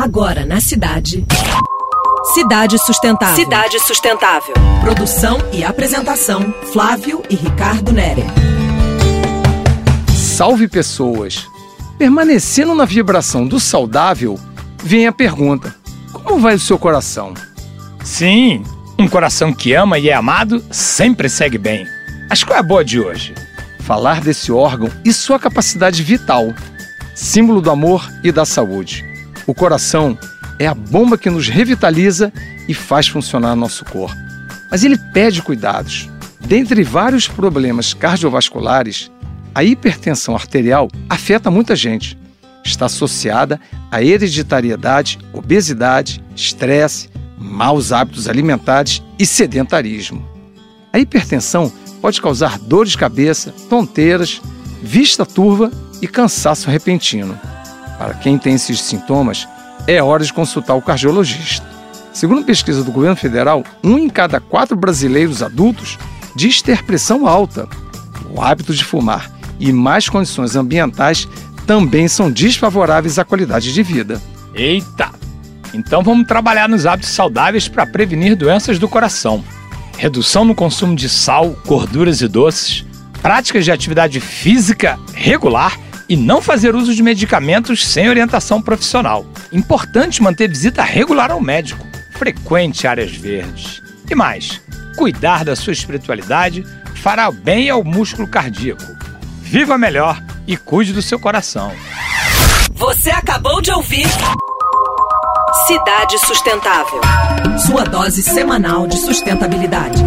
Agora na cidade. Cidade Sustentável. Cidade Sustentável. Produção e apresentação: Flávio e Ricardo Nere. Salve pessoas! Permanecendo na vibração do saudável, vem a pergunta: como vai o seu coração? Sim, um coração que ama e é amado sempre segue bem. Mas qual é a boa de hoje? Falar desse órgão e sua capacidade vital, símbolo do amor e da saúde. O coração é a bomba que nos revitaliza e faz funcionar nosso corpo. Mas ele pede cuidados. Dentre vários problemas cardiovasculares, a hipertensão arterial afeta muita gente. Está associada à hereditariedade, obesidade, estresse, maus hábitos alimentares e sedentarismo. A hipertensão pode causar dores de cabeça, tonteiras, vista turva e cansaço repentino. Para quem tem esses sintomas, é hora de consultar o cardiologista. Segundo pesquisa do governo federal, um em cada quatro brasileiros adultos diz ter pressão alta. O hábito de fumar e mais condições ambientais também são desfavoráveis à qualidade de vida. Eita! Então vamos trabalhar nos hábitos saudáveis para prevenir doenças do coração. Redução no consumo de sal, gorduras e doces, práticas de atividade física regular e não fazer uso de medicamentos sem orientação profissional. Importante manter visita regular ao médico, frequente áreas verdes. E mais, cuidar da sua espiritualidade fará bem ao músculo cardíaco. Viva melhor e cuide do seu coração. Você acabou de ouvir Cidade Sustentável. Sua dose semanal de sustentabilidade.